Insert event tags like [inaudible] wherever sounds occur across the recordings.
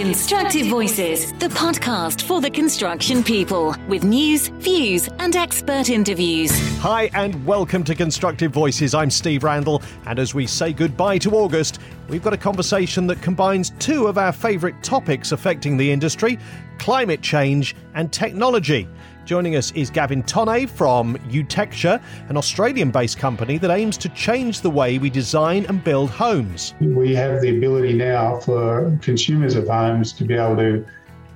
Constructive Voices, the podcast for the construction people, with news, views, and expert interviews. Hi, and welcome to Constructive Voices. I'm Steve Randall, and as we say goodbye to August, we've got a conversation that combines two of our favourite topics affecting the industry climate change and technology. Joining us is Gavin Tonne from Utecture, an Australian based company that aims to change the way we design and build homes. We have the ability now for consumers of homes to be able to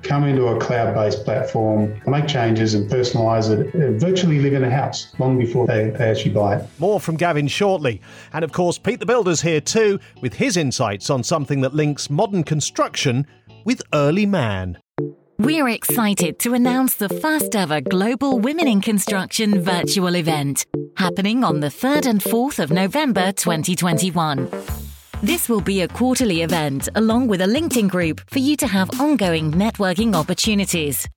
come into a cloud based platform, make changes and personalise it, uh, virtually live in a house long before they, they actually buy it. More from Gavin shortly. And of course, Pete the Builder's here too, with his insights on something that links modern construction with early man. We're excited to announce the first ever Global Women in Construction virtual event, happening on the 3rd and 4th of November 2021. This will be a quarterly event along with a LinkedIn group for you to have ongoing networking opportunities.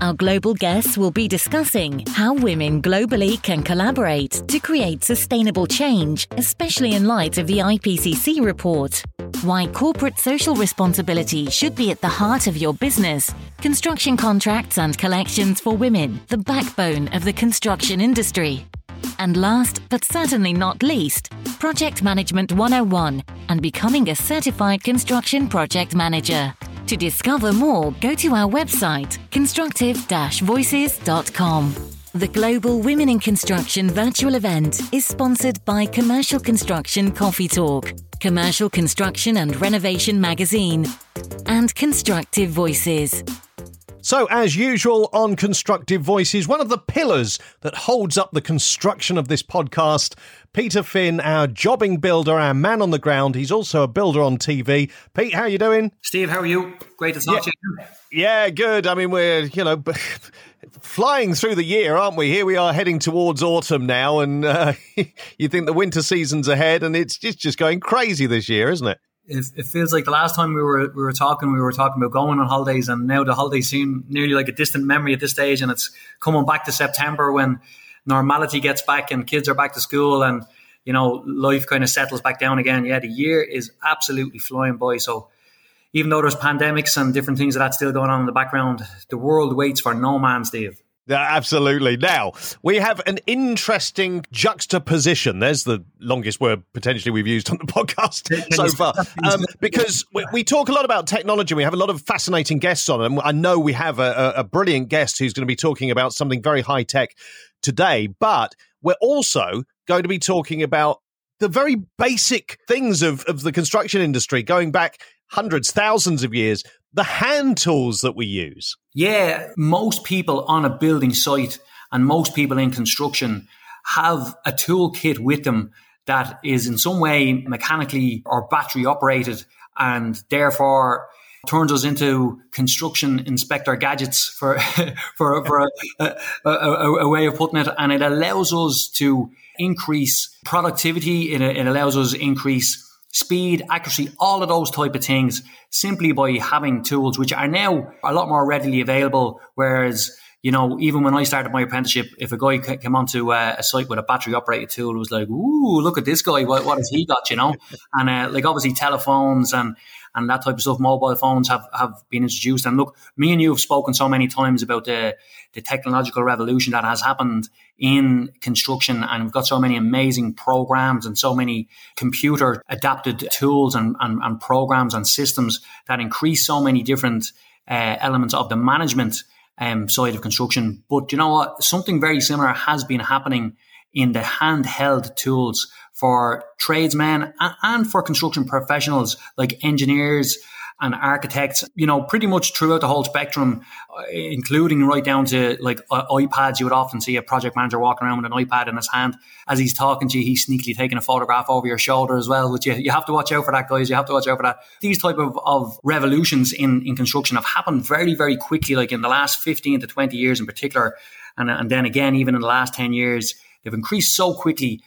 Our global guests will be discussing how women globally can collaborate to create sustainable change, especially in light of the IPCC report. Why corporate social responsibility should be at the heart of your business, construction contracts and collections for women, the backbone of the construction industry. And last, but certainly not least, Project Management 101 and becoming a certified construction project manager. To discover more, go to our website, constructive voices.com. The Global Women in Construction virtual event is sponsored by Commercial Construction Coffee Talk, Commercial Construction and Renovation Magazine, and Constructive Voices. So, as usual on Constructive Voices, one of the pillars that holds up the construction of this podcast, Peter Finn, our jobbing builder, our man on the ground. He's also a builder on TV. Pete, how are you doing? Steve, how are you? Great to talk yeah. to you. Yeah, good. I mean, we're, you know, [laughs] flying through the year, aren't we? Here we are heading towards autumn now, and uh, [laughs] you think the winter season's ahead, and it's just, just going crazy this year, isn't it? it, it, feels like the last time we were we were talking, we were talking about going on holidays, and now the holidays seem nearly like a distant memory at this stage. And it's coming back to September when normality gets back and kids are back to school, and you know life kind of settles back down again. Yeah, the year is absolutely flying by. So even though there's pandemics and different things that are still going on in the background, the world waits for no man, Steve. Yeah, absolutely. Now, we have an interesting juxtaposition. There's the longest word potentially we've used on the [laughs] podcast so far. Um, because we, we, talk a lot about technology. We have a lot of fascinating guests on. And I know we have a, a brilliant guest who's going to be talking about something very high tech today. But we're also going to be talking about the very basic things of, of the construction industry going back hundreds, thousands of years, the hand tools that we use. Yeah, most people on a building site and most people in construction have a toolkit with them that is in some way mechanically or battery operated and therefore turns us into construction inspector gadgets for [laughs] for, for a, a, a, a, way of putting it and it allows us to increase productivity it, it allows us increase speed, accuracy, all of those type of things simply by having tools which are now a lot more readily available. Whereas, you know, even when I started my apprenticeship, if a guy came onto a, a site with a battery operated tool, it was like, ooh, look at this guy. What, what has he got, you know? and uh, like obviously telephones and, and that type of stuff, mobile phones have, have been introduced. And look, me and you have spoken so many times about the, the technological revolution that has happened in construction. And we've got so many amazing programs and so many computer adapted tools and, and, and programs and systems that increase so many different uh, elements of the management um, side of construction. But you know what? Something very similar has been happening in the handheld tools for tradesmen and for construction professionals like engineers, and architects, you know, pretty much throughout the whole spectrum, uh, including right down to like uh, iPads. You would often see a project manager walking around with an iPad in his hand as he's talking to you. He's sneakily taking a photograph over your shoulder as well, which you, you have to watch out for that, guys. You have to watch out for that. These type of, of revolutions in, in construction have happened very, very quickly, like in the last 15 to 20 years in particular. And, and then again, even in the last 10 years, they've increased so quickly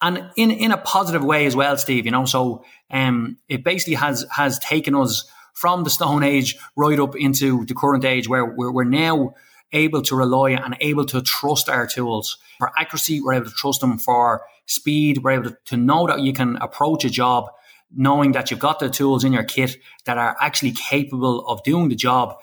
and in in a positive way as well, Steve. You know, so um, it basically has has taken us from the Stone Age right up into the current age, where we're, we're now able to rely and able to trust our tools for accuracy. We're able to trust them for speed. We're able to, to know that you can approach a job knowing that you've got the tools in your kit that are actually capable of doing the job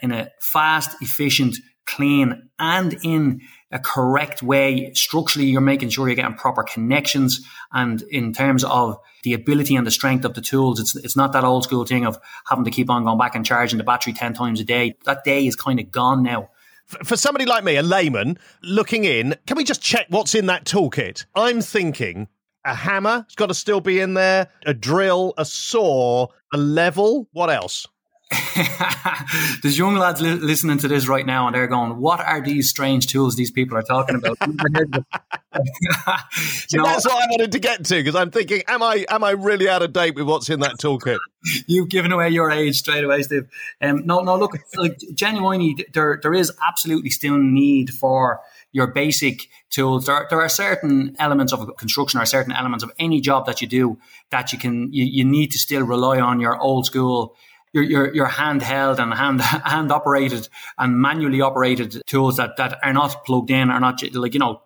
in a fast, efficient, clean, and in a correct way. Structurally, you're making sure you're getting proper connections. And in terms of the ability and the strength of the tools, it's, it's not that old school thing of having to keep on going back and charging the battery 10 times a day. That day is kind of gone now. For somebody like me, a layman, looking in, can we just check what's in that toolkit? I'm thinking a hammer has got to still be in there, a drill, a saw, a level. What else? [laughs] There's young lads li- listening to this right now, and they're going, "What are these strange tools these people are talking about?" [laughs] See, no, that's what I wanted to get to because I'm thinking, am I am I really out of date with what's in that toolkit? You've given away your age straight away, Steve. Um, no, no, look, like, genuinely, there there is absolutely still need for your basic tools. There, there are certain elements of construction or certain elements of any job that you do that you can you, you need to still rely on your old school your, your, your handheld and hand, [laughs] hand operated and manually operated tools that, that are not plugged in, are not like, you know,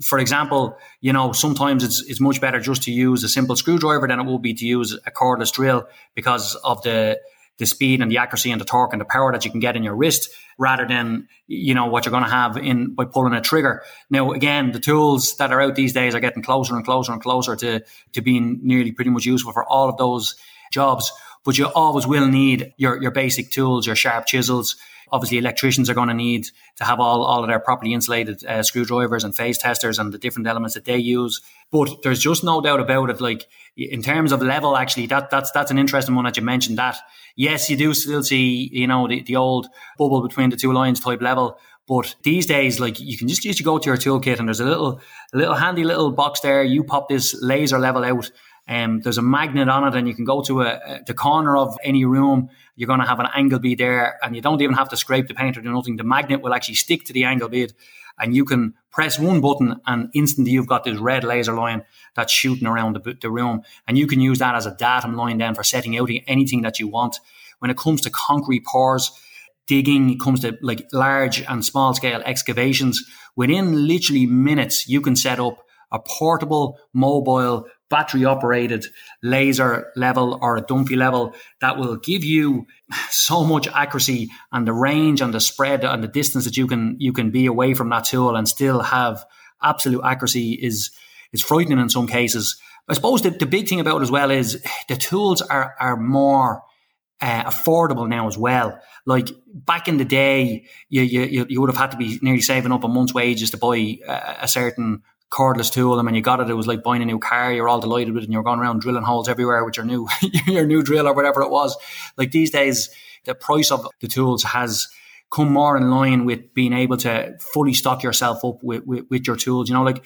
for example, you know, sometimes it's, it's much better just to use a simple screwdriver than it will be to use a cordless drill because of the, the speed and the accuracy and the torque and the power that you can get in your wrist rather than, you know, what you're going to have in by pulling a trigger. Now, again, the tools that are out these days are getting closer and closer and closer to, to being nearly pretty much useful for all of those jobs but you always will need your, your basic tools, your sharp chisels. Obviously, electricians are going to need to have all, all of their properly insulated uh, screwdrivers and phase testers and the different elements that they use. But there's just no doubt about it. Like in terms of level, actually, that that's that's an interesting one that you mentioned. That yes, you do still see you know the, the old bubble between the two lines type level. But these days, like you can just just go to your toolkit and there's a little a little handy little box there. You pop this laser level out um, there's a magnet on it, and you can go to a, a, the corner of any room. You're going to have an angle bead there, and you don't even have to scrape the paint or do nothing. The magnet will actually stick to the angle bead, and you can press one button, and instantly you've got this red laser line that's shooting around the, the room, and you can use that as a datum line then for setting out anything that you want. When it comes to concrete pours, digging, it comes to like large and small scale excavations, within literally minutes, you can set up a portable, mobile battery operated laser level or a dumpy level that will give you so much accuracy and the range and the spread and the distance that you can you can be away from that tool and still have absolute accuracy is is frightening in some cases. I suppose the, the big thing about it as well is the tools are are more uh, affordable now as well. Like back in the day, you, you you would have had to be nearly saving up a month's wages to buy a, a certain cordless tool. And when you got it, it was like buying a new car. You're all delighted with it and you're going around drilling holes everywhere with your new, [laughs] your new drill or whatever it was. Like these days, the price of the tools has come more in line with being able to fully stock yourself up with, with, with your tools. You know, like,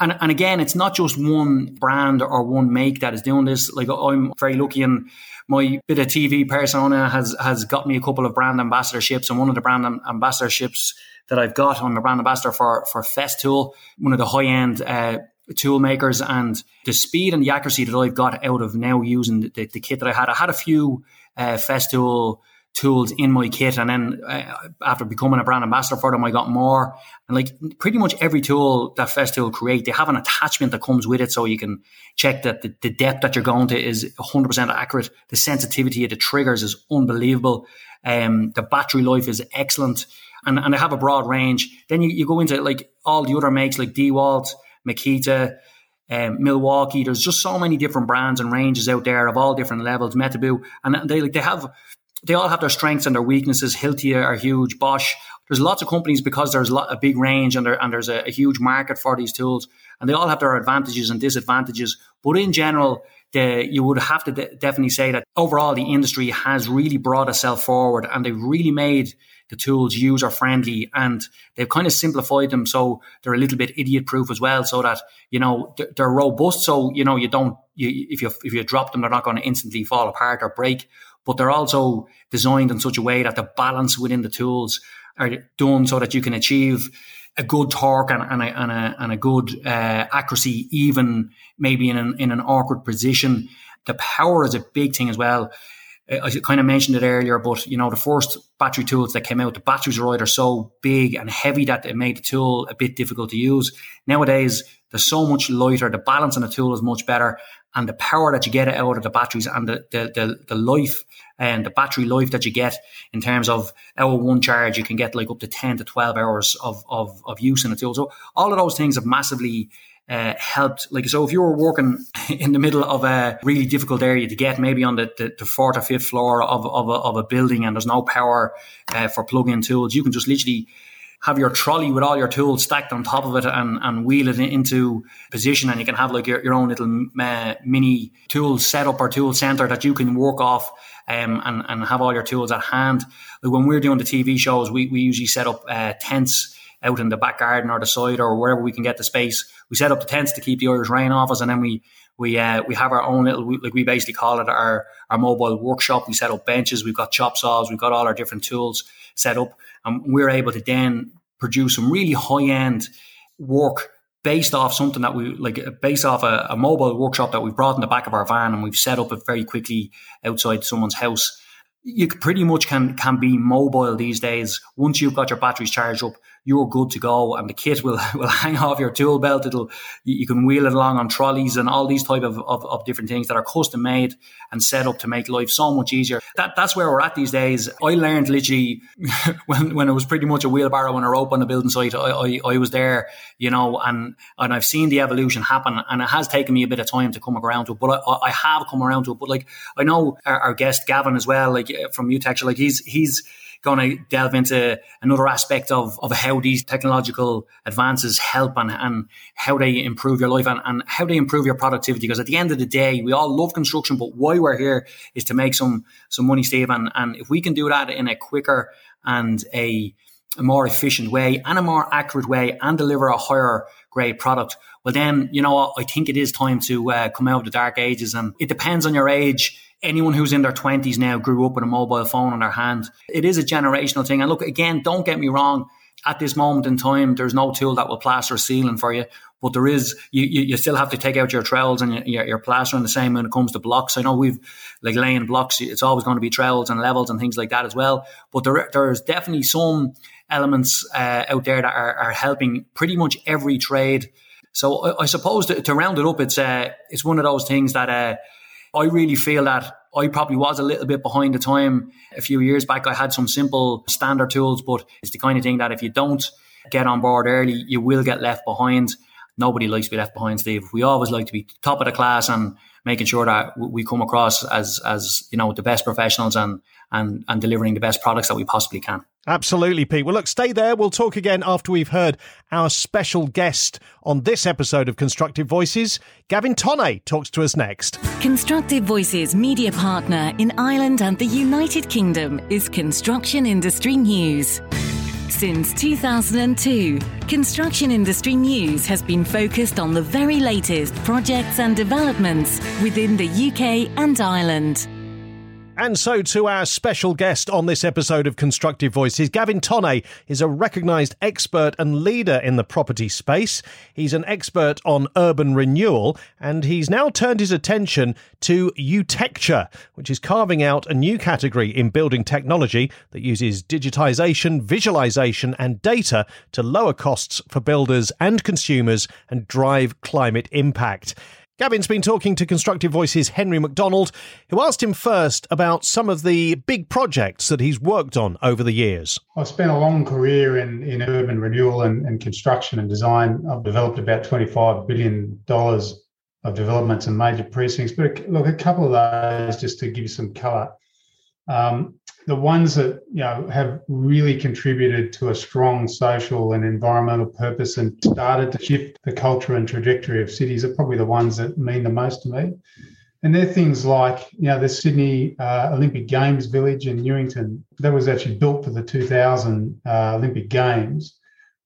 and, and again, it's not just one brand or one make that is doing this. Like I'm very lucky and my bit of TV persona has, has got me a couple of brand ambassadorships and one of the brand ambassadorships that I've got. I'm a brand ambassador for for Festool, one of the high end uh, tool makers, and the speed and the accuracy that I've got out of now using the, the, the kit that I had. I had a few uh, Festool tools in my kit, and then uh, after becoming a brand ambassador for them, I got more. And like pretty much every tool that Festool create, they have an attachment that comes with it, so you can check that the, the depth that you're going to is 100% accurate. The sensitivity of the triggers is unbelievable. Um, the battery life is excellent and, and they have a broad range. Then you, you go into like all the other makes like DeWalt, Makita, um, Milwaukee. There's just so many different brands and ranges out there of all different levels. Metabo, and they like they have they all have their strengths and their weaknesses. Hilti are huge. Bosch. There's lots of companies because there's a, big range and, there, and there's a, a, huge market for these tools, and they all have their advantages and disadvantages. But in general, the, you would have to de- definitely say that overall the industry has really brought itself forward, and they've really made the tools user friendly and they've kind of simplified them so they're a little bit idiot proof as well so that you know they're robust so you know you don't you, if you if you drop them they're not going to instantly fall apart or break but they're also designed in such a way that the balance within the tools are done so that you can achieve a good torque and, and, a, and, a, and a good uh, accuracy even maybe in an, in an awkward position the power is a big thing as well I kind of mentioned it earlier, but you know, the first battery tools that came out, the batteries are either so big and heavy that it made the tool a bit difficult to use. Nowadays, they're so much lighter. The balance on the tool is much better, and the power that you get out of the batteries and the the the, the life and the battery life that you get in terms of hour one charge, you can get like up to ten to twelve hours of of, of use in the tool. So all of those things have massively uh, helped. Like, so if you were working [laughs] in the middle of a really difficult area to get, maybe on the, the, the fourth or fifth floor of, of, a, of a building and there's no power uh, for plug-in tools, you can just literally have your trolley with all your tools stacked on top of it and, and wheel it into position and you can have like your, your own little uh, mini tool setup or tool center that you can work off um, and, and have all your tools at hand. Like when we're doing the TV shows, we, we usually set up uh, tents out in the back garden or the side or wherever we can get the space. We set up the tents to keep the Irish rain off us, and then we we uh, we have our own little like we basically call it our our mobile workshop. We set up benches, we've got chop saws, we've got all our different tools set up, and we're able to then produce some really high end work based off something that we like based off a, a, mobile workshop that we've brought in the back of our van and we've set up it very quickly outside someone's house. You pretty much can can be mobile these days once you've got your batteries charged up you're good to go and the kit will, [laughs] will hang off your tool belt. It'll, you can wheel it along on trolleys and all these type of, of, of, different things that are custom made and set up to make life so much easier. That, that's where we're at these days. I learned literally [laughs] when, when it was pretty much a wheelbarrow and a rope on the building site. I, I, I was there, you know, and, and I've seen the evolution happen and it has taken me a bit of time to come around to it, but I, I have come around to it. But like, I know our, our guest Gavin as well, like from UTech, like he's, he's, going to delve into another aspect of, of how these technological advances help and, and how they improve your life and, and how they improve your productivity. Because at the end of the day, we all love construction, but why we're here is to make some, some money, Steve. And, and if we can do that in a quicker and a, a more efficient way and a more accurate way and deliver a higher grade product, well, then, you know, what, I think it is time to uh, come out of the dark ages. And it depends on your age anyone who's in their 20s now grew up with a mobile phone in their hand. It is a generational thing. And look, again, don't get me wrong. At this moment in time, there's no tool that will plaster a ceiling for you. But there is, you, you, you still have to take out your trowels and your, your plastering the same when it comes to blocks. I know we've, like laying blocks, it's always going to be trowels and levels and things like that as well. But there, there's definitely some elements uh, out there that are, are helping pretty much every trade. So I, I suppose to, to, round it up, it's uh, it's one of those things that uh, I really feel that I probably was a little bit behind the time a few years back. I had some simple standard tools, but it's the kind of thing that if you don't get on board early, you will get left behind. Nobody likes to be left behind, Steve. We always like to be top of the class and making sure that we come across as as you know the best professionals and and and delivering the best products that we possibly can. Absolutely, Pete. Well, look, stay there. We'll talk again after we've heard our special guest on this episode of Constructive Voices. Gavin Tonne talks to us next. Constructive Voices media partner in Ireland and the United Kingdom is Construction Industry News. Since 2002, Construction Industry News has been focused on the very latest projects and developments within the UK and Ireland. And so to our special guest on this episode of Constructive Voices. Gavin Tonne is a recognised expert and leader in the property space. He's an expert on urban renewal, and he's now turned his attention to Utecture, which is carving out a new category in building technology that uses digitisation, visualisation, and data to lower costs for builders and consumers and drive climate impact. Gavin's been talking to Constructive Voices Henry McDonald, who asked him first about some of the big projects that he's worked on over the years. I've spent a long career in, in urban renewal and, and construction and design. I've developed about $25 billion of developments in major precincts. But look, a couple of those just to give you some colour. Um, the ones that you know have really contributed to a strong social and environmental purpose and started to shift the culture and trajectory of cities are probably the ones that mean the most to me. And they're things like, you know, the Sydney uh, Olympic Games Village in Newington that was actually built for the 2000 uh, Olympic Games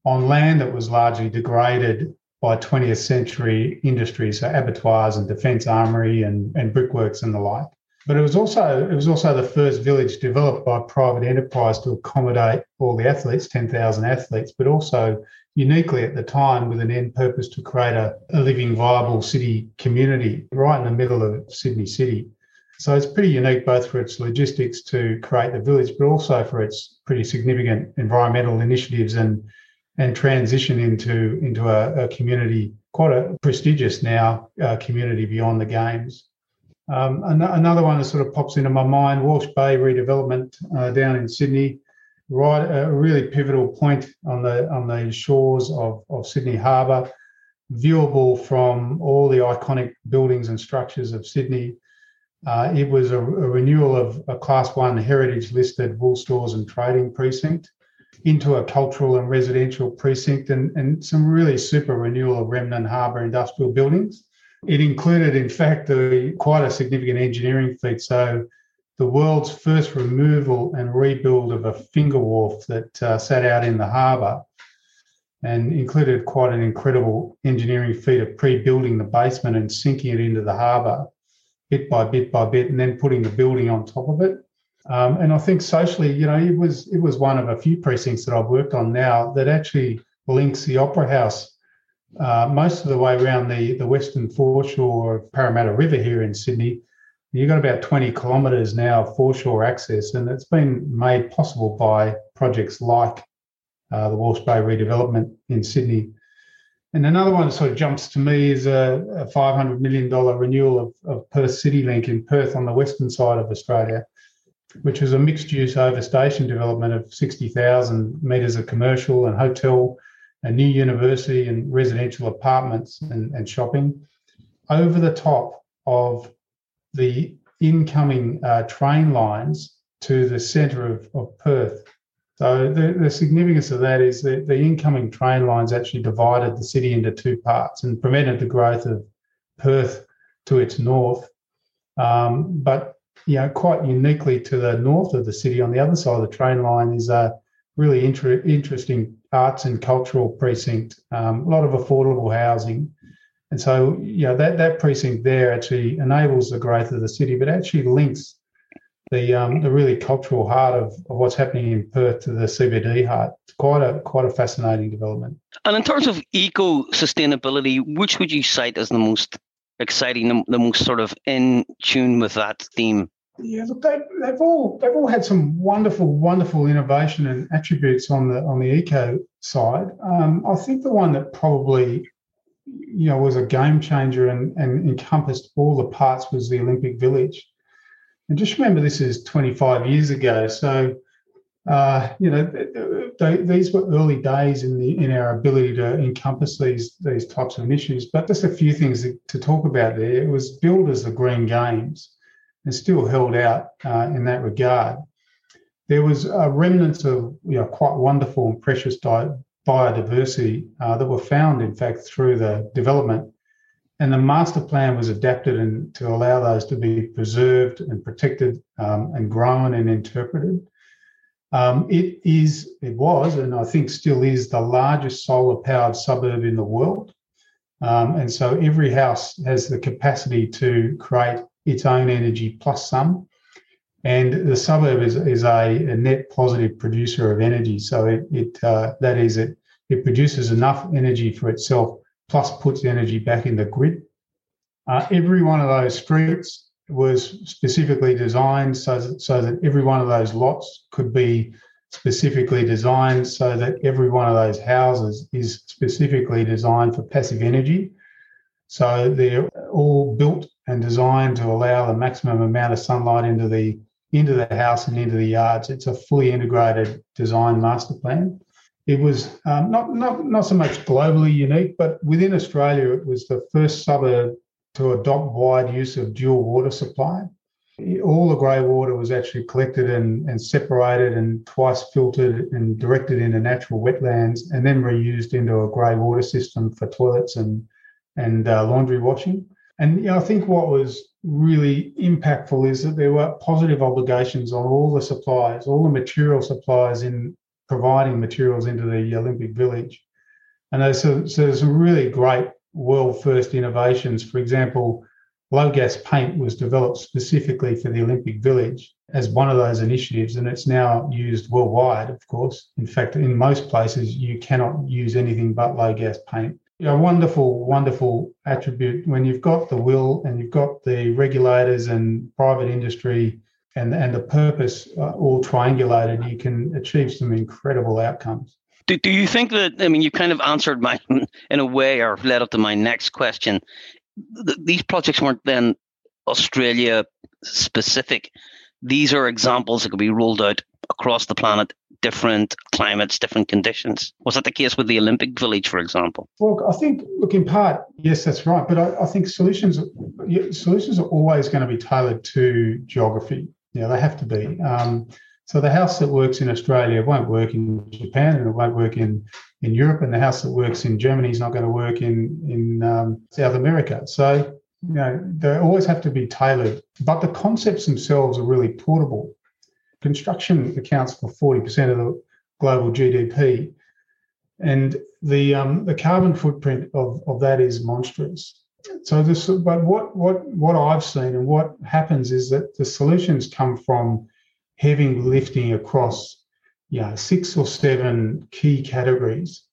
on land that was largely degraded by 20th century industry, so abattoirs and defence armory and, and brickworks and the like. But it was also it was also the first village developed by private enterprise to accommodate all the athletes, 10,000 athletes, but also uniquely at the time with an end purpose to create a, a living, viable city community right in the middle of Sydney City. So it's pretty unique both for its logistics to create the village, but also for its pretty significant environmental initiatives and and transition into into a, a community quite a prestigious now uh, community beyond the games. Um, an- another one that sort of pops into my mind: Walsh Bay redevelopment uh, down in Sydney, right a really pivotal point on the on the shores of, of Sydney Harbour, viewable from all the iconic buildings and structures of Sydney. Uh, it was a, a, renewal of a Class One heritage listed wool stores and trading precinct into a cultural and residential precinct, and, and some really super renewal of remnant harbour industrial buildings. It included, in fact, quite a significant engineering feat. So, the world's first removal and rebuild of a finger wharf that uh, sat out in the harbour and included quite an incredible engineering feat of pre building the basement and sinking it into the harbour bit by bit by bit, and then putting the building on top of it. Um, and I think socially, you know, it was it was one of a few precincts that I've worked on now that actually links the Opera House uh, most of the way around the the western foreshore of Parramatta River here in Sydney. You've got about 20 kilometres now of foreshore access, and it's been made possible by projects like uh, the Walsh Bay redevelopment in Sydney and another one that sort of jumps to me is a, a $500 million renewal of, of Perth City Link in Perth on the western side of Australia, which was a mixed use over station development of 60,000 metres of commercial and hotel, a new university and residential apartments and, and shopping over the top of the incoming uh, train lines to the centre of, of Perth so the, the significance of that is that the incoming train lines actually divided the city into two parts and prevented the growth of Perth to its north. Um, but you know, quite uniquely to the north of the city, on the other side of the train line, is a really inter- interesting arts and cultural precinct. Um, a lot of affordable housing, and so you know that that precinct there actually enables the growth of the city, but actually links the um, the really cultural heart of, of what's happening in Perth to the CBD heart. It's quite a quite a fascinating development. And in terms of eco sustainability, which would you cite as the most exciting, the, the most sort of in tune with that theme? Yeah, look, they, they've all they've all had some wonderful, wonderful innovation and attributes on the on the eco side. Um, I think the one that probably you know was a game changer and, and encompassed all the parts was the Olympic Village. And just remember, this is 25 years ago. So, uh, you know, they, these were early days in the in our ability to encompass these these types of issues. But just a few things to talk about there. It was billed as the Green Games, and still held out uh, in that regard. There was a remnants of you know quite wonderful and precious biodiversity uh, that were found, in fact, through the development and the master plan was adapted and to allow those to be preserved and protected um, and grown and interpreted. Um, it is, it was, and I think still is the largest solar powered suburb in the world. Um, and so every house has the capacity to create its own energy plus some. And the suburb is, is a, a net positive producer of energy. So it, it uh, that is, it, it produces enough energy for itself plus puts energy back in the grid. Uh, every one of those streets was specifically designed so that, so that every one of those lots could be specifically designed so that every one of those houses is specifically designed for passive energy. So they're all built and designed to allow the maximum amount of sunlight into the into the house and into the yards. It's a fully integrated design master plan it was um, not, not, not so much globally unique, but within Australia, it was the first suburb to adopt wide use of dual water supply. All the grey water was actually collected and, and separated and twice filtered and directed into natural wetlands and then reused into a grey water system for toilets and, and uh, laundry washing. And you know, I think what was really impactful is that there were positive obligations on all the suppliers, all the material suppliers in providing materials into the Olympic Village. And there's some, so there's some really great world first innovations. For example, low gas paint was developed specifically for the Olympic Village as one of those initiatives, and it's now used worldwide, of course. In fact, in most places, you cannot use anything but low gas paint. Know, wonderful, wonderful attribute when you've got the will and you've got the regulators and private industry and, and the purpose uh, all triangulated, you can achieve some incredible outcomes. Do, do you think that, I mean, you kind of answered my, [laughs] in a way, or led up to my next question. these projects weren't then Australia specific. These are examples that could be rolled out across the planet, different climates, different conditions. Was that the case with the Olympic Village, for example? Well, I think, look, in part, yes, that's right. But I, I think solutions solutions are always going to be tailored to geography. Yeah, they have to be. Um, so the house that works in Australia won't work in Japan, and it won't work in in Europe, and the house that works in Germany is not going to work in in um, South America. So you know they always have to be tailored, but the concepts themselves are really portable. Construction accounts for forty percent of the global GDP, and the um, the carbon footprint of, of that is monstrous. So this, but what what what I've seen and what happens is that the solutions come from heavy lifting across yeah, six or seven key categories.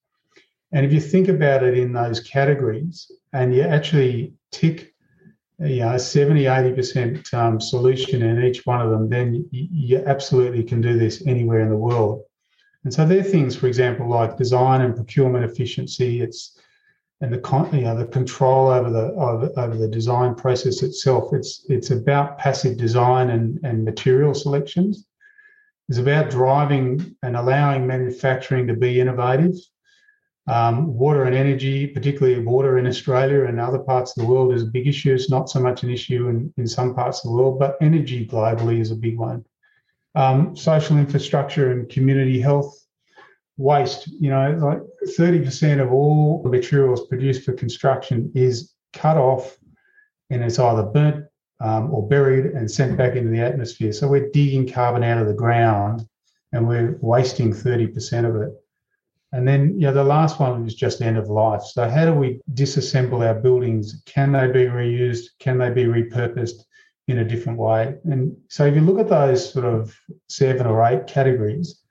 And if you think about it in those categories and you actually tick know, 70, 80% um, solution in each one of them, then you, absolutely can do this anywhere in the world. And so there are things, for example, like design and procurement efficiency. It's and the you know, the control over the over, over the design process itself. It's it's about passive design and, and material selections. It's about driving and allowing manufacturing to be innovative. Um, water and energy, particularly water in Australia and other parts of the world, is a big issue. It's not so much an issue in, in some parts of the world, but energy globally is a big one. Um, social infrastructure and community health waste. You know, like 30% of all materials produced for construction is cut off and it's either burnt um, or buried and sent back into the atmosphere. So we're digging carbon out of the ground and we're wasting 30% of it. And then, you know, the last one is just end of life. So how do we disassemble our buildings? Can they be reused? Can they be repurposed in a different way? And so if you look at those sort of seven or eight categories,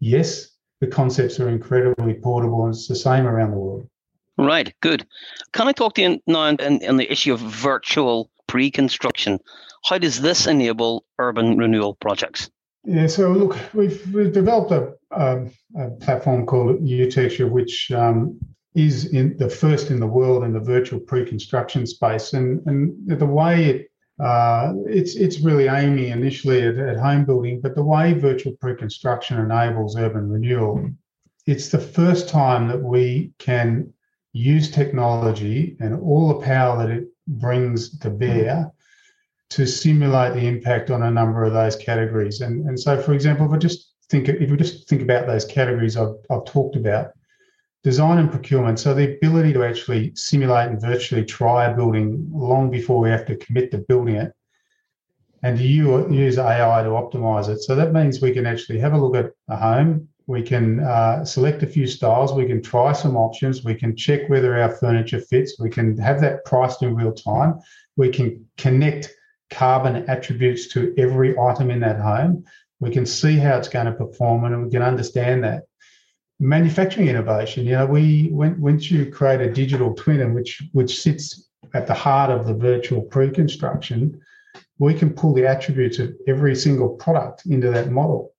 yes, the concepts are incredibly portable and it's the same around the world. Right, good. Can I talk to you now on, on the issue of virtual pre-construction? How does this enable urban renewal projects? Yeah, so look, we've, we've developed a, a, platform called Utecture, which um, is in the first in the world in the virtual pre-construction space, and and the way it uh, it's it's really aiming initially at, at home building, but the way virtual pre-construction enables urban renewal, it's the first time that we can use technology and all the power that it brings to bear to simulate the impact on a number of those categories. And, and so, for example, if I just think if we just think about those categories I've, I've talked about, design and procurement. So the ability to actually simulate and virtually try a building long before we have to commit to building it and to use AI to optimize it. So that means we can actually have a look at a home. We can uh, select a few styles. We can try some options. We can check whether our furniture fits. We can have that priced in real time. We can connect carbon attributes to every item in that home. We can see how it's going to perform and we can understand that manufacturing innovation. You know, we once you create a digital twin, and which which sits at the heart of the virtual pre-construction, we can pull the attributes of every single product into that model.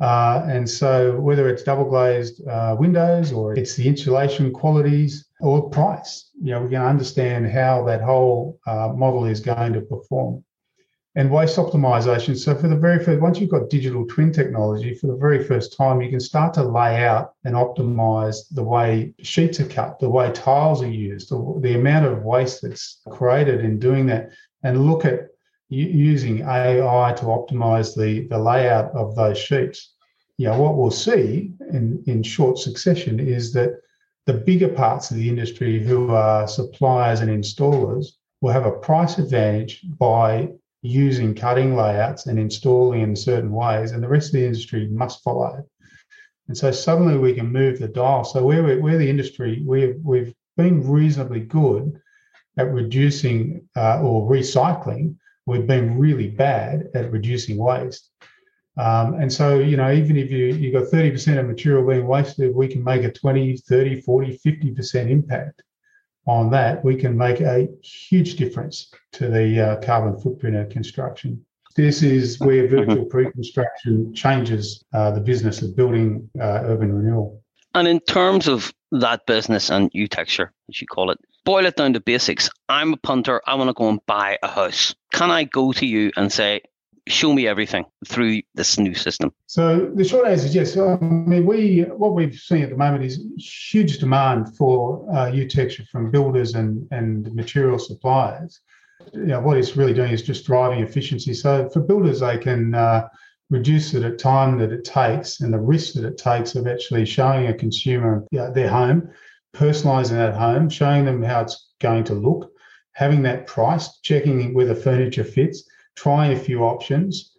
Uh, and so, whether it's double glazed uh, windows or it's the insulation qualities or price, you know, we can understand how that whole uh, model is going to perform and waste optimization. So for the very first, once you've got digital twin technology, for the very first time, you can start to lay out and optimize the way sheets are cut, the way tiles are used, the, the amount of waste that's created in doing that, and look at using AI to optimize the, the layout of those sheets. You know, what we'll see in, in short succession is that the bigger parts of the industry who are suppliers and installers will have a price advantage by using cutting layouts and installing in certain ways, and the rest of the industry must follow. And so suddenly we can move the dial. So where we're, the industry, we've we've been reasonably good at reducing uh, or recycling. We've been really bad at reducing waste. Um, and so, you know, even if you, you've got 30% of material being wasted, we can make a 20, 30, 40, 50% impact on that, we can make a huge difference to the uh, carbon footprint of construction. This is where mm-hmm. virtual pre construction changes uh, the business of building uh, urban renewal. And in terms of that business and Utecture, as you call it, boil it down to basics. I'm a punter. I want to go and buy a house. Can I go to you and say, show me everything through this new system? So the short answer is yes. I mean, we what we've seen at the moment is huge demand for uh, Utecture from builders and and material suppliers. You know, what it's really doing is just driving efficiency. So for builders, they can uh, reduce the time that it takes and the risk that it takes of actually showing a consumer you know, their home, personalising that home, showing them how it's going to look, having that price, checking whether furniture fits trying a few options,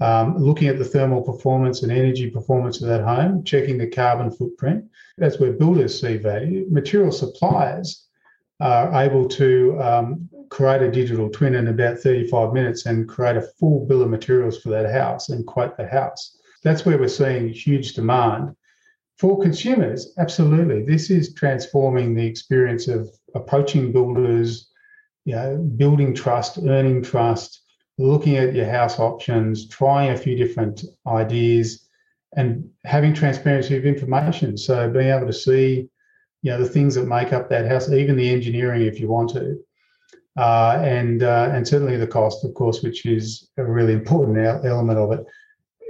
um, looking at the thermal performance and energy performance of that home, checking the carbon footprint. That's where builders see value. Material suppliers are able to um, create a digital twin in about 35 minutes and create a full bill of materials for that house and quote the house. That's where we're seeing huge demand. For consumers, absolutely. This is transforming the experience of approaching builders, you know, building trust, earning trust, looking at your house options, trying a few different ideas, and having transparency of information. So being able to see, you know, the things that make up that house, even the engineering, if you want to, uh, and uh, and certainly the cost, of course, which is a really important element of it.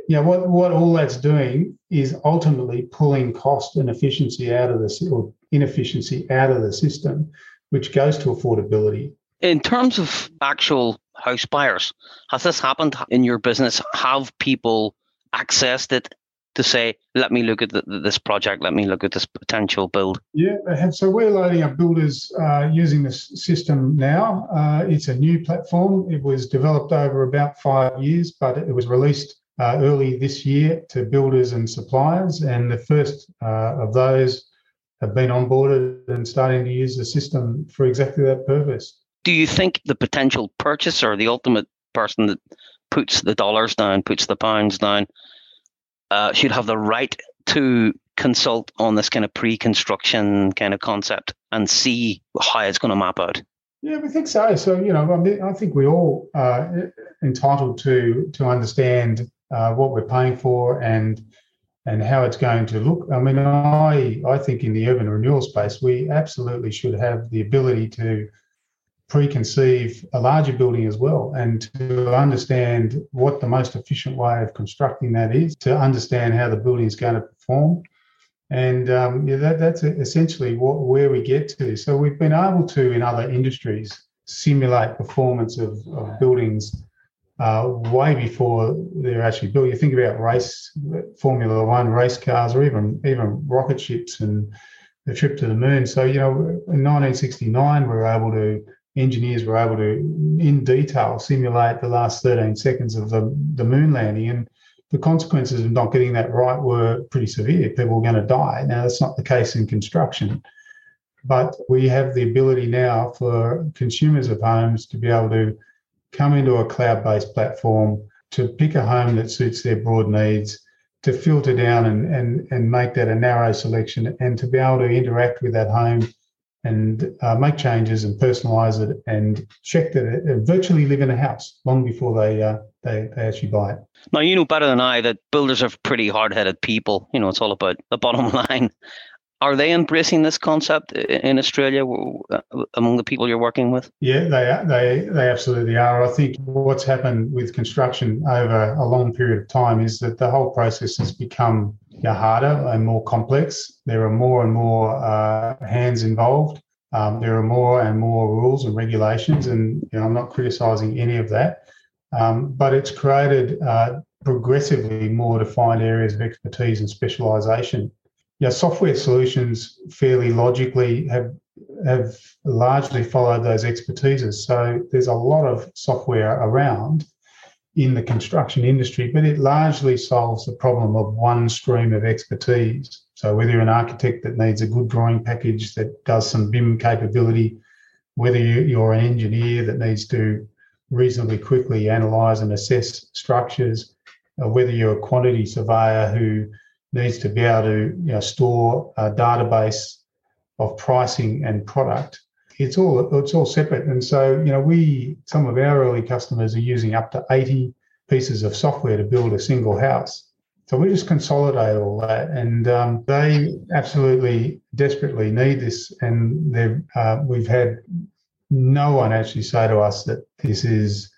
You know, what what all that's doing is ultimately pulling cost and efficiency out of the or inefficiency out of the system, which goes to affordability. In terms of actual house buyers. Has this happened in your business? Have people accessed it to say, let me look at the, this project, let me look at this potential build? Yeah. So we're loading up builders uh, using this system now. Uh, it's a new platform. It was developed over about five years, but it was released uh, early this year to builders and suppliers. And the first uh, of those have been onboarded and starting to use the system for exactly that purpose do you think the potential purchaser, the ultimate person that puts the dollars down, puts the pounds down, uh, should have the right to consult on this kind of pre-construction kind of concept and see how it's going to map out? Yeah, we think so. So you know, I, think we all are uh, entitled to to understand uh, what we're paying for and and how it's going to look. I mean, I I think in the urban renewal space, we absolutely should have the ability to preconceive a larger building as well and to understand what the most efficient way of constructing that is, to understand how the building is going to perform. And um, yeah, that, that's essentially what, where we get to. So we've been able to, in other industries, simulate performance of, of buildings uh, way before they're actually built. You think about race, Formula One race cars, or even even rocket ships and the trip to the moon. So you know, in 1969, we were able to engineers were able to, in detail, simulate the last 13 seconds of the, the moon landing. And the consequences of not getting that right were pretty severe. People were going to die. Now, that's not the case in construction. But we have the ability now for consumers of homes to be able to come into a cloud based platform to pick a home that suits their broad needs, to filter down and, and, and make that a narrow selection, and to be able to interact with that home and uh, make changes and personalize it and check that it, virtually live in a house long before they, uh, they they actually buy it. Now you know better than I that builders are pretty hard-headed people. You know, it's all about the bottom [laughs] line. Are they embracing this concept in Australia uh, among the people you're working with? Yeah, they they they absolutely are. I think what's happened with construction over a long period of time is that the whole process has become harder and more complex. There are more and more uh, hands involved. Um, there are more and more rules and regulations, and you know, I'm not criticising any of that, um, but it's created uh, progressively more defined areas of expertise and specialisation. Yeah, software solutions fairly logically have have largely followed those expertises. So there's a lot of software around, in the construction industry, but it largely solves the problem of one stream of expertise. So, whether you're an architect that needs a good drawing package that does some BIM capability, whether you're an engineer that needs to reasonably quickly analyze and assess structures, whether you're a quantity surveyor who needs to be able to you know, store a database of pricing and product, it's all it's all separate. And so, you know, we some of our early customers are using up to 80 pieces of software to build a single house. So we just consolidate all that, and um, they absolutely desperately need this. And uh, we've had no one actually say to us that this is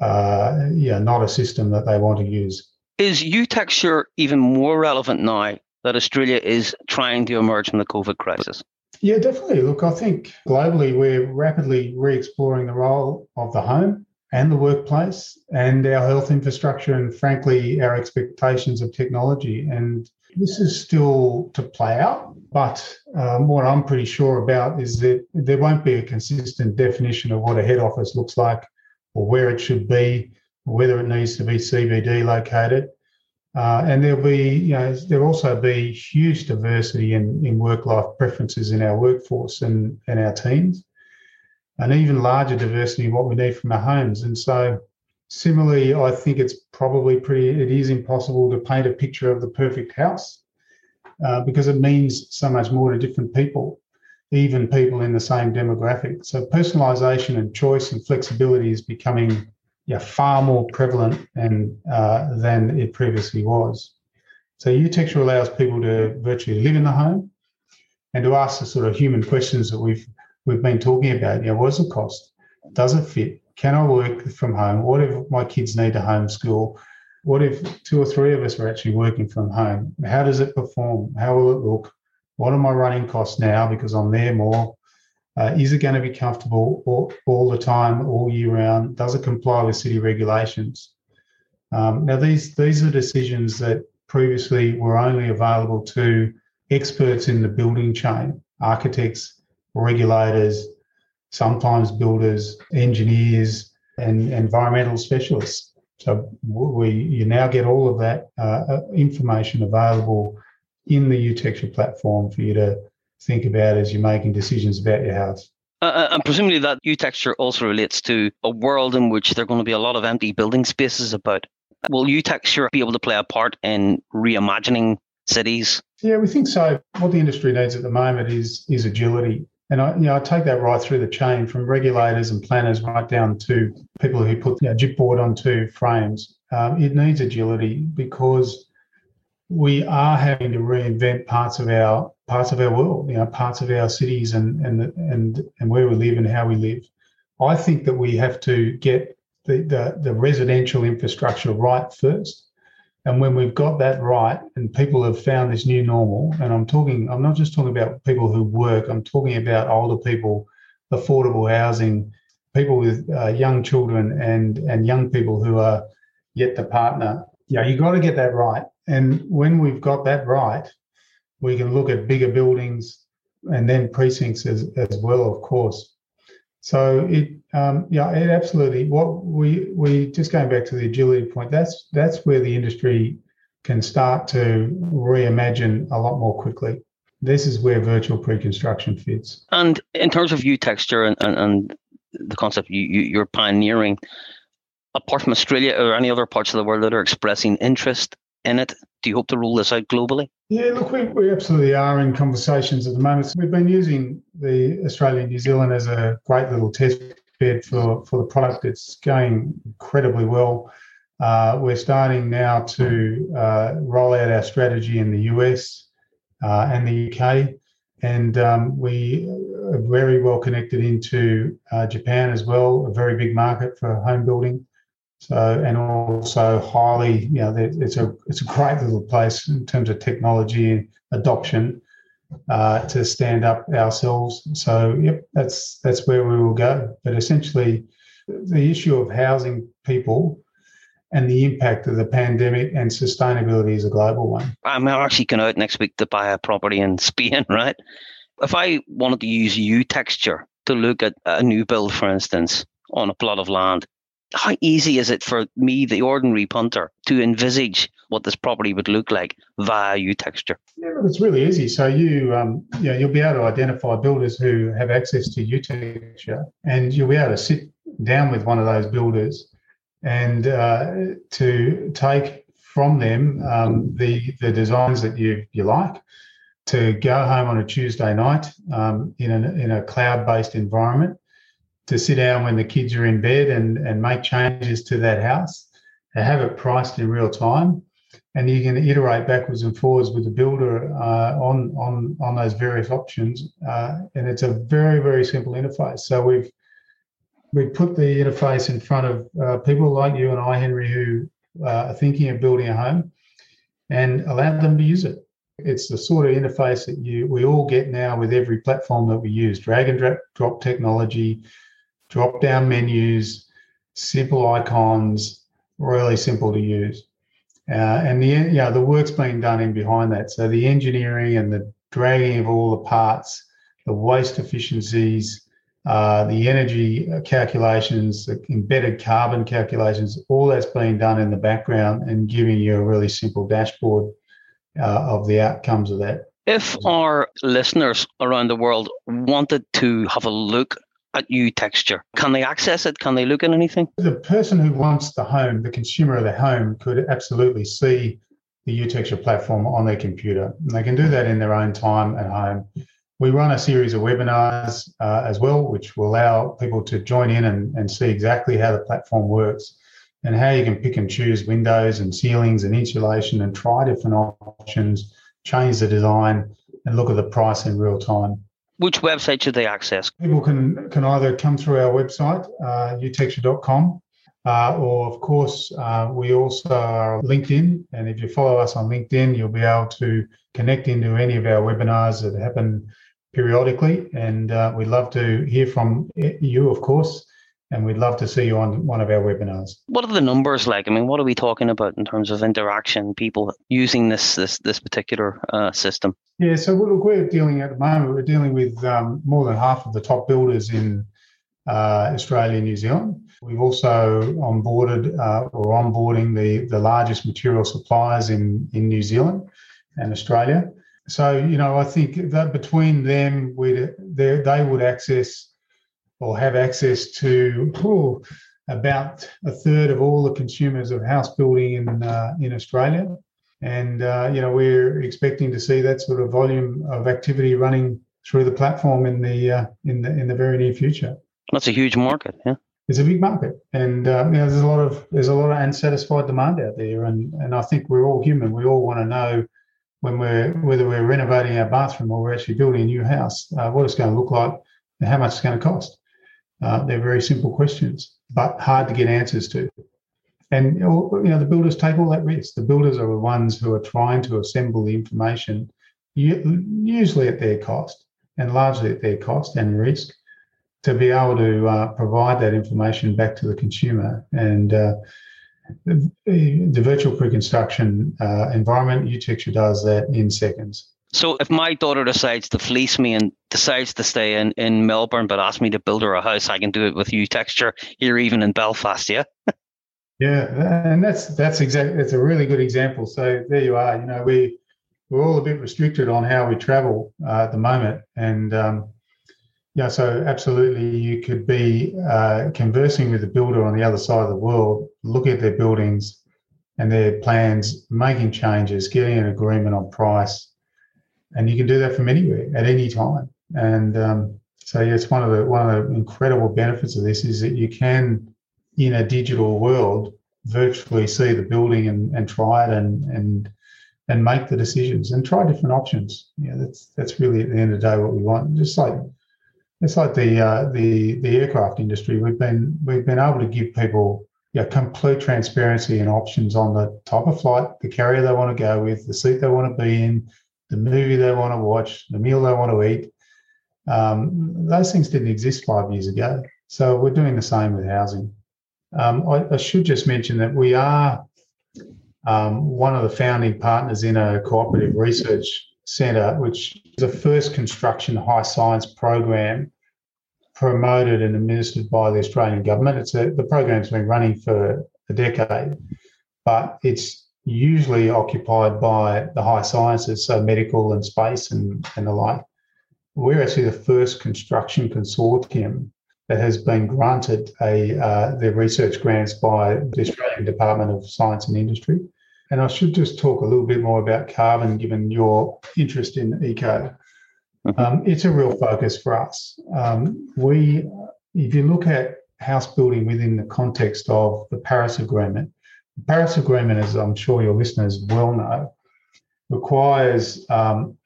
uh, yeah not a system that they want to use. Is Utecture even more relevant now that Australia is trying to emerge from the COVID crisis? Yeah, definitely. Look, I think globally we're rapidly re exploring the role of the home and the workplace and our health infrastructure and, frankly, our expectations of technology. And this is still to play out. But um, what I'm pretty sure about is that there won't be a consistent definition of what a head office looks like or where it should be, whether it needs to be CBD located. Uh, and there'll be, you know, there'll also be huge diversity in, in work life preferences in our workforce and, and our teams, and even larger diversity in what we need from our homes. And so, similarly, I think it's probably pretty, it is impossible to paint a picture of the perfect house uh, because it means so much more to different people, even people in the same demographic. So, personalisation and choice and flexibility is becoming yeah, far more prevalent and uh, than it previously was. So Utecture allows people to virtually live in the home and to ask the sort of human questions that we've we've been talking about. You know, what's the cost? Does it fit? Can I work from home? What if my kids need to homeschool? What if two or three of us are actually working from home? How does it perform? How will it look? What are my running costs now because I'm there more? Uh, is it going to be comfortable all, all, the time, all year round? Does it comply with city regulations? Um, now, these these are decisions that previously were only available to experts in the building chain, architects, regulators, sometimes builders, engineers, and environmental specialists. So we you now get all of that uh, uh information available in the Utecture platform for you to think about as you're making decisions about your house. Uh, uh and presumably that Utecture also relates to a world in which there are going to be a lot of empty building spaces about. Will Utecture be able to play a part in reimagining cities? Yeah, we think so. What the industry needs at the moment is is agility. And I, you know, I take that right through the chain from regulators and planners right down to people who put you know, gypboard onto frames. Um, it needs agility because we are having to reinvent parts of our parts of our world, you know, parts of our cities and and and and where we live and how we live. I think that we have to get the, the, the residential infrastructure right first. And when we've got that right and people have found this new normal, and I'm talking, I'm not just talking about people who work, I'm talking about older people, affordable housing, people with uh, young children and, and young people who are yet to partner. Yeah, you've got to get that right. And when we've got that right, we can look at bigger buildings and then precincts as, as well, of course. So it, um, yeah, it absolutely. What we we just going back to the agility point. That's that's where the industry can start to reimagine a lot more quickly. This is where virtual pre-construction fits. And in terms of Utecture and, and, and the concept you, you, you're pioneering, apart from Australia, or any other parts of the world that are expressing interest in it? Do you hope to roll this out globally? Yeah, look, we, we absolutely are in conversations at the moment. So we've been using the Australia New Zealand as a great little test bed for, for the product. It's going incredibly well. Uh, we're starting now to uh, roll out our strategy in the US uh, and the UK. And um, we are very well connected into uh, Japan as well, a very big market for home building. So and also highly, you know, it's a it's a great little place in terms of technology adoption uh, to stand up ourselves. So yep, that's that's where we will go. But essentially, the issue of housing people and the impact of the pandemic and sustainability is a global one. I'm actually going out next week to buy a property in Spain, [laughs] right? If I wanted to use Utecture to look at a new build, for instance, on a plot of land, how easy is it for me, the ordinary punter, to envisage what this property would look like via Utecture? Yeah, it's really easy. So you, um, you know, you'll be able to identify builders who have access to Utecture, and you'll be able to sit down with one of those builders and uh, to take from them um, the the designs that you you like. To go home on a Tuesday night um, in, an, in a cloud based environment to sit down when the kids are in bed and, and make changes to that house, to have it priced in real time, and you can iterate backwards and forwards with the builder uh, on on on those various options, uh, and it's a very very simple interface. So we've we put the interface in front of uh, people like you and I, Henry, who uh, are thinking of building a home, and allow them to use it. It's the sort of interface that you we all get now with every platform that we use: drag and drop technology, drop down menus, simple icons, really simple to use. Uh, and the know, the work's being done in behind that. So the engineering and the dragging of all the parts, the waste efficiencies, uh, the energy calculations, the embedded carbon calculations, all that's being done in the background and giving you a really simple dashboard uh, of the outcomes of that. If our listeners around the world wanted to have a look at texture. Can they access it? Can they look at anything? The person who wants the home, the consumer of the home, could absolutely see the Utecture platform on their computer. And they can do that in their own time at home. We run a series of webinars uh, as well, which will allow people to join in and, and see exactly how the platform works and how you can pick and choose windows and ceilings and insulation and try different options, change the design, and look at the price in real time which website should they access? People can can either come through our website, uh, utecture.com, uh, or of course, uh, we also are LinkedIn. And if you follow us on LinkedIn, you'll be able to connect into any of our webinars that happen periodically. And uh, we'd love to hear from you, of course and we'd love to see you on one of our webinars. What are the numbers like? I mean, what are we talking about in terms of interaction, people using this this this particular uh, system? Yeah, so look, we're dealing at the moment. We're dealing with um, more than half of the top builders in uh, Australia and New Zealand. We've also onboarded uh, or onboarding the the largest material suppliers in in New Zealand and Australia. So you know, I think that between them, we they would access or have access to oh, about a third of all the consumers of house building in uh, in Australia, and uh, you know we're expecting to see that sort of volume of activity running through the platform in the uh, in the in the very near future. That's a huge market, yeah. It's a big market, and uh, you know there's a lot of there's a lot of unsatisfied demand out there, and and I think we're all human. We all want to know when we're whether we're renovating our bathroom or we're actually building a new house, uh, what it's going to look like and how much it's going to cost. Uh, they're very simple questions, but hard to get answers to. And you know, the builders take all that risk. The builders are the ones who are trying to assemble the information, usually at their cost and largely at their cost and risk, to be able to uh, provide that information back to the consumer. And uh, the, the, virtual pre-construction uh, environment, Utecture does that in seconds. So if my daughter decides to fleece me and decides to stay in, in Melbourne but asks me to build her a house, I can do it with Utecture here even in Belfast, yeah? yeah, and that's that's exactly it's a really good example. So there you are. You know, we we're all a bit restricted on how we travel uh, at the moment, and um, yeah, so absolutely, you could be uh, conversing with a builder on the other side of the world, look at their buildings and their plans, making changes, getting an agreement on price and you can do that from anywhere at any time. And um, so, yeah, it's one of the one of the incredible benefits of this is that you can, in a digital world, virtually see the building and, and try it and and and make the decisions and try different options. Yeah, that's that's really at the end of the day what we want. Just like it's like the uh, the the aircraft industry. We've been we've been able to give people yeah, complete transparency and options on the type of flight, the carrier they want to go with, the seat they want to be in, the movie they want to watch, the meal they want to eat. Um, those things didn't exist five years ago. So we're doing the same with housing. Um, I, I, should just mention that we are um, one of the founding partners in a cooperative research centre, which is a first construction high science program promoted and administered by the Australian government. It's a, the program's been running for a decade, but it's usually occupied by the high sciences, so medical and space and, and the like. We're actually the first construction consortium that has been granted a uh, their research grants by the Australian Department of Science and Industry. And I should just talk a little bit more about carbon, given your interest in eco. Mm-hmm. Um, it's a real focus for us. Um, we, if you look at house building within the context of the Paris Agreement, The Paris Agreement, as I'm sure your listeners well know, requires um,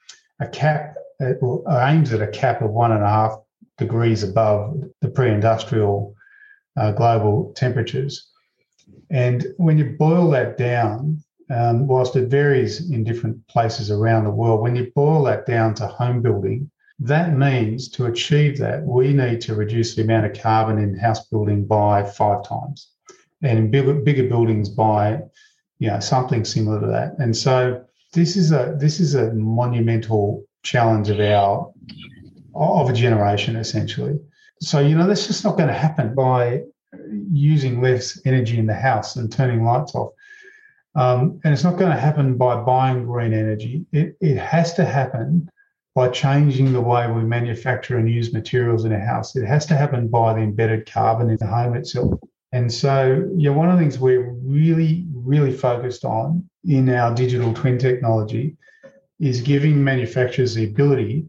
a cap, aims at a cap of one and a half degrees above the pre industrial uh, global temperatures. And when you boil that down, um, whilst it varies in different places around the world, when you boil that down to home building, that means to achieve that, we need to reduce the amount of carbon in house building by five times, and bigger buildings by, you know, something similar to that. And so this is a this is a monumental challenge of our of a generation essentially. So you know that's just not going to happen by using less energy in the house and turning lights off. Um, and it's not going to happen by buying green energy. It, it has to happen by changing the way we manufacture and use materials in a house. It has to happen by the embedded carbon in the home itself. And so, yeah, one of the things we're really, really focused on in our digital twin technology is giving manufacturers the ability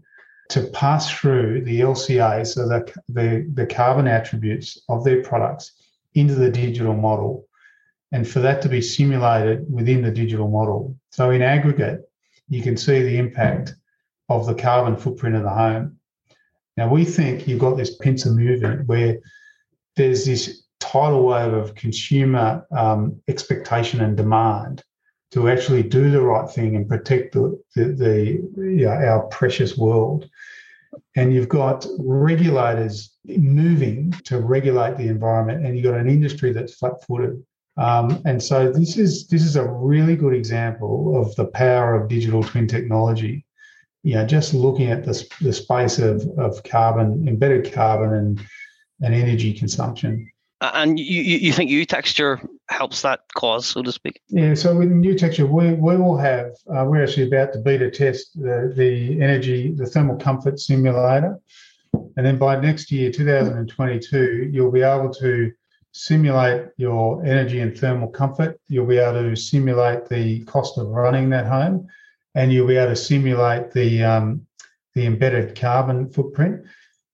to pass through the LCA, so the, the, the carbon attributes of their products into the digital model, and for that to be simulated within the digital model. So, in aggregate, you can see the impact of the carbon footprint of the home. Now, we think you've got this pincer movement where there's this tidal wave of consumer um, expectation and demand to actually do the right thing and protect the, the, the you know, our precious world. And you've got regulators moving to regulate the environment, and you've got an industry that's flat-footed. Um, and so this is this is a really good example of the power of digital twin technology. You know, just looking at the, the space of, of carbon, embedded carbon, and and energy consumption. And you, you think Utecture helps that cause, so to speak? Yeah, so with Utecture, we, we will have, uh, we're actually about to beta test the, the energy, the thermal comfort simulator. And then by next year, 2022, you'll be able to simulate your energy and thermal comfort. You'll be able to simulate the cost of running that home, and you'll be able to simulate the um, the embedded carbon footprint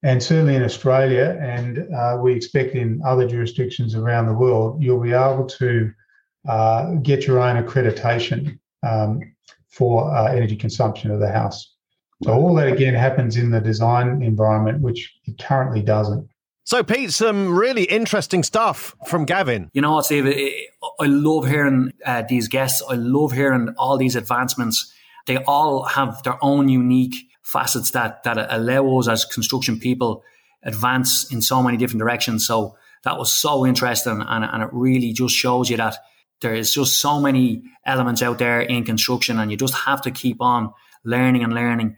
and certainly in Australia, and uh, we expect in other jurisdictions around the world, you'll be able to uh, get your own accreditation um, for uh, energy consumption of the house. So all that again happens in the design environment, which it currently doesn't. So, Pete, some really interesting stuff from Gavin. You know what, Steve? I love hearing uh, these guests. I love hearing all these advancements. They all have their own unique facets that that allow us as construction people advance in so many different directions. So that was so interesting, and, and it really just shows you that there is just so many elements out there in construction, and you just have to keep on learning and learning.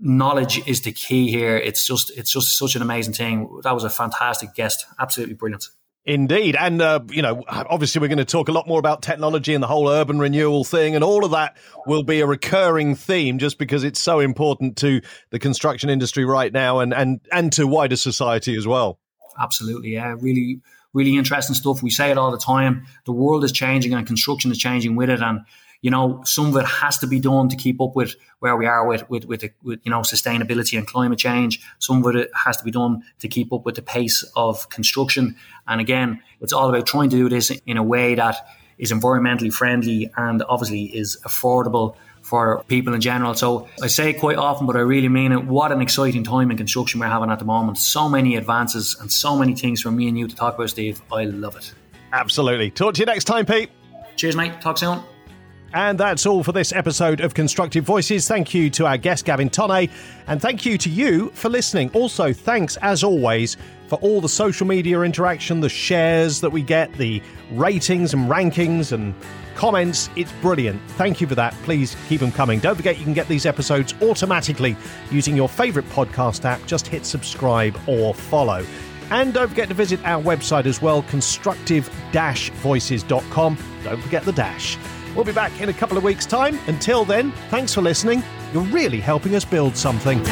Knowledge is the key here. It's just it's just such an amazing thing. That was a fantastic guest, absolutely brilliant. Indeed. And, uh, you know, obviously we're going to talk a lot more about technology and the whole urban renewal thing, and all of that will be a recurring theme just because it's so important to the construction industry right now and, and, and to wider society as well. Absolutely. Yeah. Really, really interesting stuff. We say it all the time. The world is changing and construction is changing with it. And you know, some of it has to be done to keep up with where we are with with with, with you know sustainability and climate change. Some of it has to be done to keep up with the pace of construction. And again, it's all about trying to do this in a way that is environmentally friendly and obviously is affordable for people in general. So I say it quite often, but I really mean it. What an exciting time in construction we're having at the moment. So many advances and so many things for me and you to talk about, Steve. I love it. Absolutely. Talk to you next time, Pete. Cheers, mate. Talk soon. And that's all for this episode of Constructive Voices. Thank you to our guest, Gavin Tonne, and thank you to you for listening. Also, thanks as always for all the social media interaction, the shares that we get, the ratings and rankings and comments. It's brilliant. Thank you for that. Please keep them coming. Don't forget you can get these episodes automatically using your favourite podcast app. Just hit subscribe or follow. And don't forget to visit our website as well, constructive voices.com. Don't forget the dash. We'll be back in a couple of weeks' time. Until then, thanks for listening. You're really helping us build something.